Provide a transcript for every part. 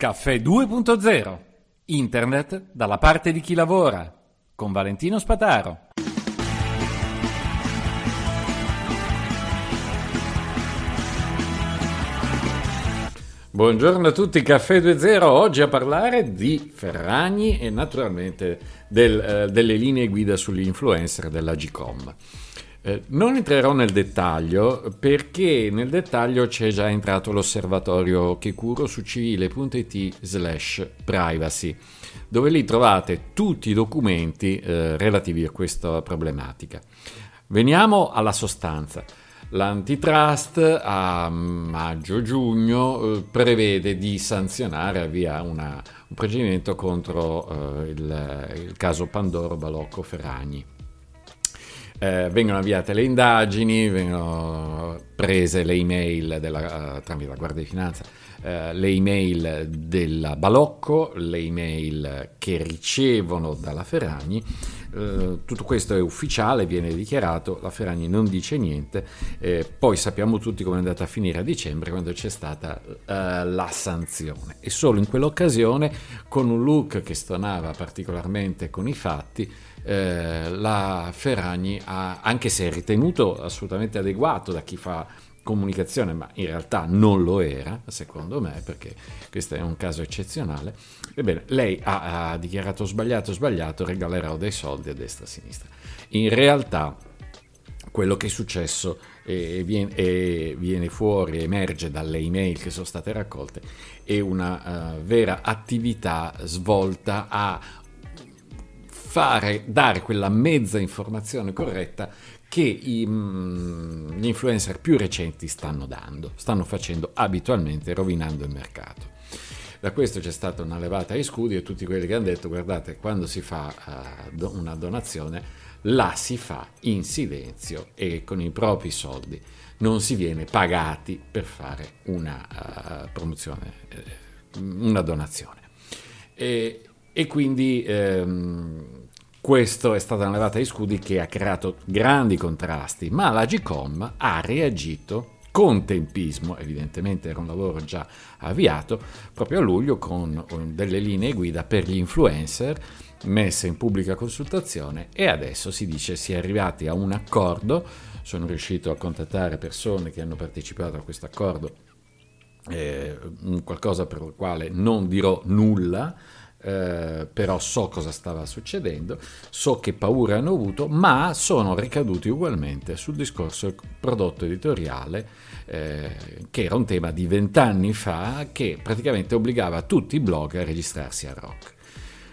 Caffè 2.0 Internet dalla parte di chi lavora con Valentino Spataro. Buongiorno a tutti, Caffè 2.0, oggi a parlare di Ferragni e naturalmente del, eh, delle linee guida sugli influencer della Gcom. Eh, non entrerò nel dettaglio perché nel dettaglio c'è già entrato l'osservatorio che curo su civile.it slash privacy dove lì trovate tutti i documenti eh, relativi a questa problematica. Veniamo alla sostanza. L'antitrust a maggio-giugno eh, prevede di sanzionare via una, un procedimento contro eh, il, il caso Pandoro Balocco Ferragni eh, vengono avviate le indagini, vengono prese le email della, uh, tramite la Guardia di Finanza, uh, le email della Balocco, le email che ricevono dalla Ferragni. Uh, tutto questo è ufficiale, viene dichiarato, la Ferragni non dice niente, eh, poi sappiamo tutti come è andata a finire a dicembre quando c'è stata la sanzione e solo in quell'occasione con un look che stonava particolarmente con i fatti eh, la Ferragni anche se ritenuto assolutamente adeguato da chi fa comunicazione, ma in realtà non lo era, secondo me, perché questo è un caso eccezionale. Ebbene, lei ha, ha dichiarato sbagliato, sbagliato, regalerò dei soldi a destra e a sinistra. In realtà, quello che è successo e viene, e viene, fuori, emerge dalle email che sono state raccolte, è una uh, vera attività svolta a fare, dare quella mezza informazione corretta che i, mm, gli influencer più recenti stanno dando, stanno facendo abitualmente, rovinando il mercato. Da questo c'è stata una levata ai scudi e tutti quelli che hanno detto guardate quando si fa uh, una donazione la si fa in silenzio e con i propri soldi non si viene pagati per fare una uh, promozione, uh, una donazione. E, e quindi ehm, questo è stata una levata di scudi che ha creato grandi contrasti, ma la GCOM ha reagito con tempismo, evidentemente era un lavoro già avviato, proprio a luglio con delle linee guida per gli influencer messe in pubblica consultazione e adesso si dice si è arrivati a un accordo, sono riuscito a contattare persone che hanno partecipato a questo accordo, eh, qualcosa per il quale non dirò nulla, eh, però so cosa stava succedendo, so che paure hanno avuto, ma sono ricaduti ugualmente sul discorso prodotto editoriale, eh, che era un tema di vent'anni fa, che praticamente obbligava tutti i blog a registrarsi a rock.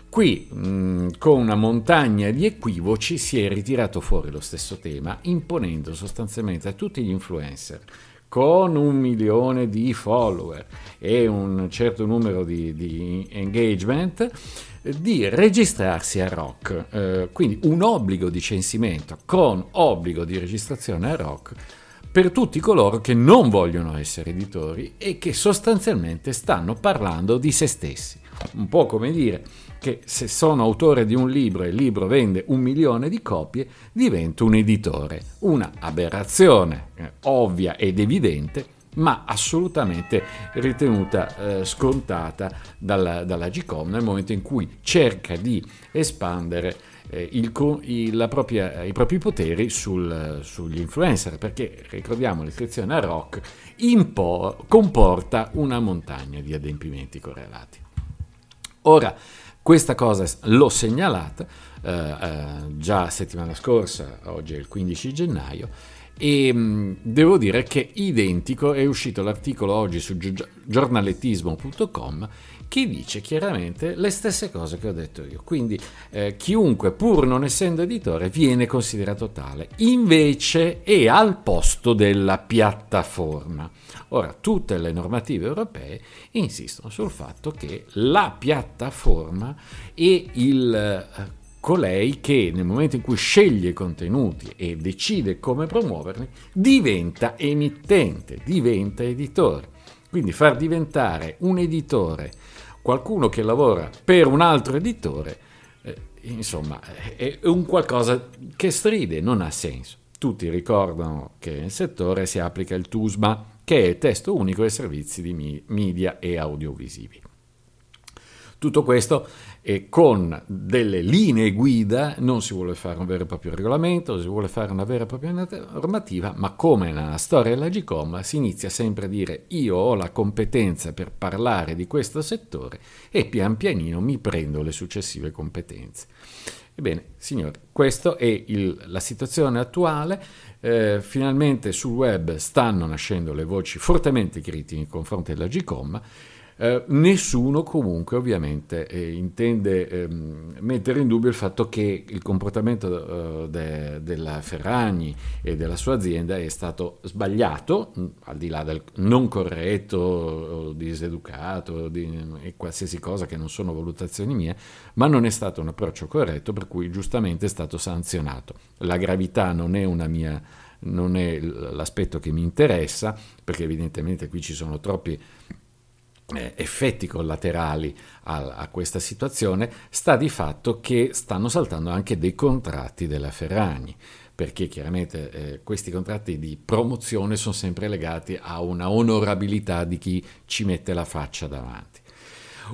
Qui, mh, con una montagna di equivoci, si è ritirato fuori lo stesso tema, imponendo sostanzialmente a tutti gli influencer con un milione di follower e un certo numero di, di engagement di registrarsi a Rock, eh, quindi un obbligo di censimento con obbligo di registrazione a Rock per tutti coloro che non vogliono essere editori e che sostanzialmente stanno parlando di se stessi. Un po' come dire che se sono autore di un libro e il libro vende un milione di copie, divento un editore. Una aberrazione eh, ovvia ed evidente, ma assolutamente ritenuta eh, scontata dalla, dalla GCOM nel momento in cui cerca di espandere eh, il, il, propria, i propri poteri sul, sugli influencer, perché ricordiamo l'iscrizione a rock impo- comporta una montagna di adempimenti correlati. Ora, questa cosa l'ho segnalata eh, eh, già settimana scorsa, oggi è il 15 gennaio, e mh, mm, devo dire che identico è uscito l'articolo oggi su giornalettismo.com che dice chiaramente le stesse cose che ho detto io. Quindi eh, chiunque, pur non essendo editore, viene considerato tale. Invece è al posto della piattaforma. Ora, tutte le normative europee insistono sul fatto che la piattaforma è il eh, colei che nel momento in cui sceglie i contenuti e decide come promuoverli, diventa emittente, diventa editore. Quindi far diventare un editore qualcuno che lavora per un altro editore, eh, insomma, è un qualcosa che stride, non ha senso. Tutti ricordano che nel settore si applica il TUSMA, che è il testo unico dei servizi di media e audiovisivi. Tutto questo e con delle linee guida non si vuole fare un vero e proprio regolamento, si vuole fare una vera e propria normativa, ma come nella storia della GCOM si inizia sempre a dire io ho la competenza per parlare di questo settore e pian pianino mi prendo le successive competenze. Ebbene, signori, questa è il, la situazione attuale. Eh, finalmente sul web stanno nascendo le voci fortemente critiche nei confronti della GCOM eh, nessuno comunque ovviamente eh, intende eh, mettere in dubbio il fatto che il comportamento eh, de, della Ferragni e della sua azienda è stato sbagliato, mm, al di là del non corretto, diseducato di, e qualsiasi cosa che non sono valutazioni mie, ma non è stato un approccio corretto per cui giustamente è stato sanzionato. La gravità non è una mia non è l'aspetto che mi interessa, perché evidentemente qui ci sono troppi effetti collaterali a, a, questa situazione sta di fatto che stanno saltando anche dei contratti della Ferragni perché chiaramente eh, questi contratti di promozione sono sempre legati a una onorabilità di chi ci mette la faccia davanti.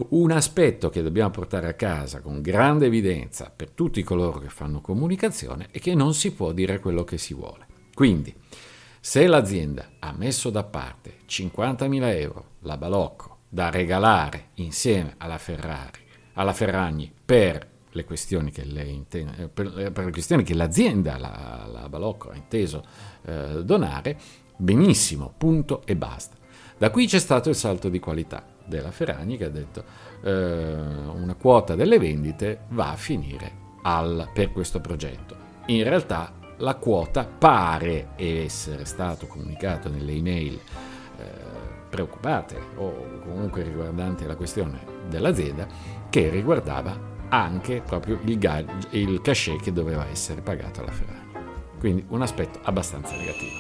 Un aspetto che dobbiamo portare a casa con grande evidenza per tutti coloro che fanno comunicazione è che non si può dire quello che si vuole. Quindi, se l'azienda ha messo da parte 50.000 euro, la balocco, da regalare insieme alla Ferrari, alla Ferragni per le questioni che, intende, per, per le questioni che l'azienda, la, la Balocco, ha inteso eh, donare, benissimo, punto e basta. Da qui c'è stato il salto di qualità della Ferragni che ha detto eh, una quota delle vendite va a finire al, per questo progetto. In realtà la quota pare essere stato comunicato nelle email eh, preoccupate o comunque riguardanti la questione dell'azienda che riguardava anche proprio il, gag, il cachet che doveva essere pagato alla Ferrari. Quindi un aspetto abbastanza negativo.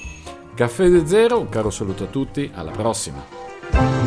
Caffè de Zero, un caro saluto a tutti, alla prossima!